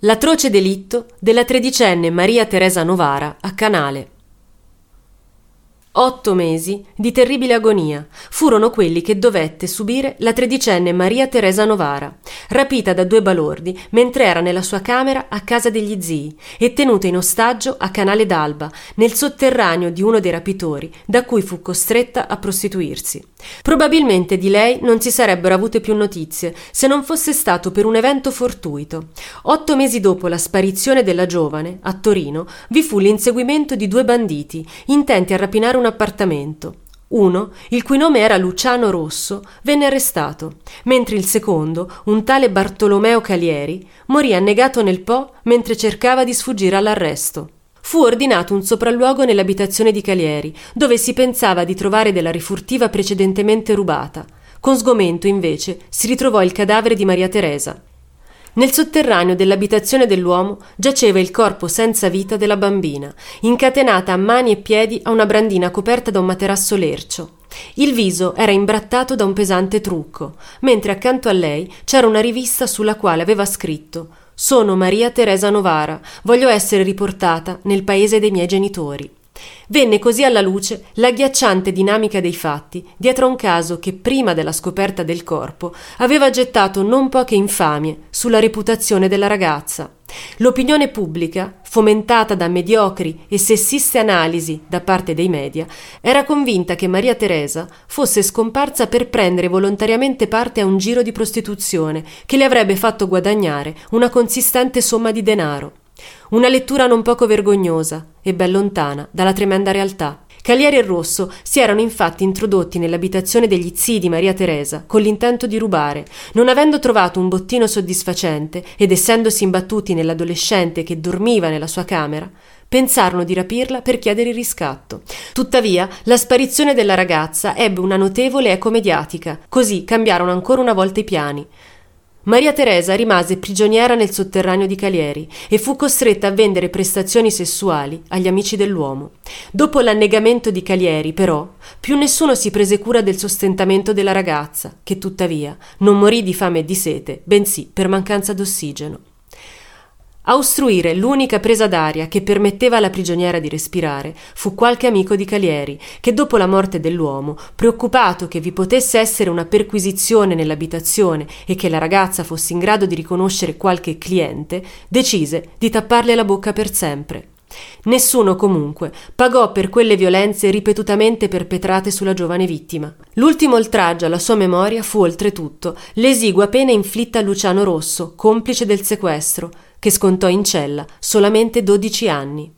L'atroce delitto della tredicenne Maria Teresa Novara a Canale. Otto mesi di terribile agonia furono quelli che dovette subire la tredicenne Maria Teresa Novara, rapita da due balordi mentre era nella sua camera a casa degli zii e tenuta in ostaggio a Canale d'Alba, nel sotterraneo di uno dei rapitori, da cui fu costretta a prostituirsi. Probabilmente di lei non si sarebbero avute più notizie se non fosse stato per un evento fortuito. Otto mesi dopo la sparizione della giovane, a Torino, vi fu l'inseguimento di due banditi intenti a rapinare un appartamento. Uno, il cui nome era Luciano Rosso, venne arrestato, mentre il secondo, un tale Bartolomeo Calieri, morì annegato nel Po mentre cercava di sfuggire all'arresto fu ordinato un sopralluogo nell'abitazione di Calieri, dove si pensava di trovare della rifurtiva precedentemente rubata. Con sgomento, invece, si ritrovò il cadavere di Maria Teresa. Nel sotterraneo dell'abitazione dell'uomo giaceva il corpo senza vita della bambina, incatenata a mani e piedi a una brandina coperta da un materasso lercio. Il viso era imbrattato da un pesante trucco, mentre accanto a lei c'era una rivista sulla quale aveva scritto sono Maria Teresa Novara, voglio essere riportata nel paese dei miei genitori. Venne così alla luce l'agghiacciante dinamica dei fatti dietro a un caso che prima della scoperta del corpo aveva gettato non poche infamie sulla reputazione della ragazza. L'opinione pubblica, fomentata da mediocri e sessiste analisi da parte dei media, era convinta che Maria Teresa fosse scomparsa per prendere volontariamente parte a un giro di prostituzione che le avrebbe fatto guadagnare una consistente somma di denaro. Una lettura non poco vergognosa e ben lontana dalla tremenda realtà. Calieri e Rosso si erano infatti introdotti nell'abitazione degli zii di Maria Teresa con l'intento di rubare, non avendo trovato un bottino soddisfacente ed essendosi imbattuti nell'adolescente che dormiva nella sua camera, pensarono di rapirla per chiedere il riscatto. Tuttavia, la sparizione della ragazza ebbe una notevole eco mediatica, così cambiarono ancora una volta i piani. Maria Teresa rimase prigioniera nel sotterraneo di Calieri e fu costretta a vendere prestazioni sessuali agli amici dell'uomo. Dopo l'annegamento di Calieri, però, più nessuno si prese cura del sostentamento della ragazza, che tuttavia non morì di fame e di sete, bensì per mancanza d'ossigeno. A ostruire l'unica presa d'aria che permetteva alla prigioniera di respirare fu qualche amico di Calieri, che dopo la morte dell'uomo, preoccupato che vi potesse essere una perquisizione nell'abitazione e che la ragazza fosse in grado di riconoscere qualche cliente, decise di tapparle la bocca per sempre. Nessuno comunque pagò per quelle violenze ripetutamente perpetrate sulla giovane vittima. L'ultimo oltraggio alla sua memoria fu oltretutto l'esigua pena inflitta a Luciano Rosso, complice del sequestro, che scontò in cella solamente 12 anni.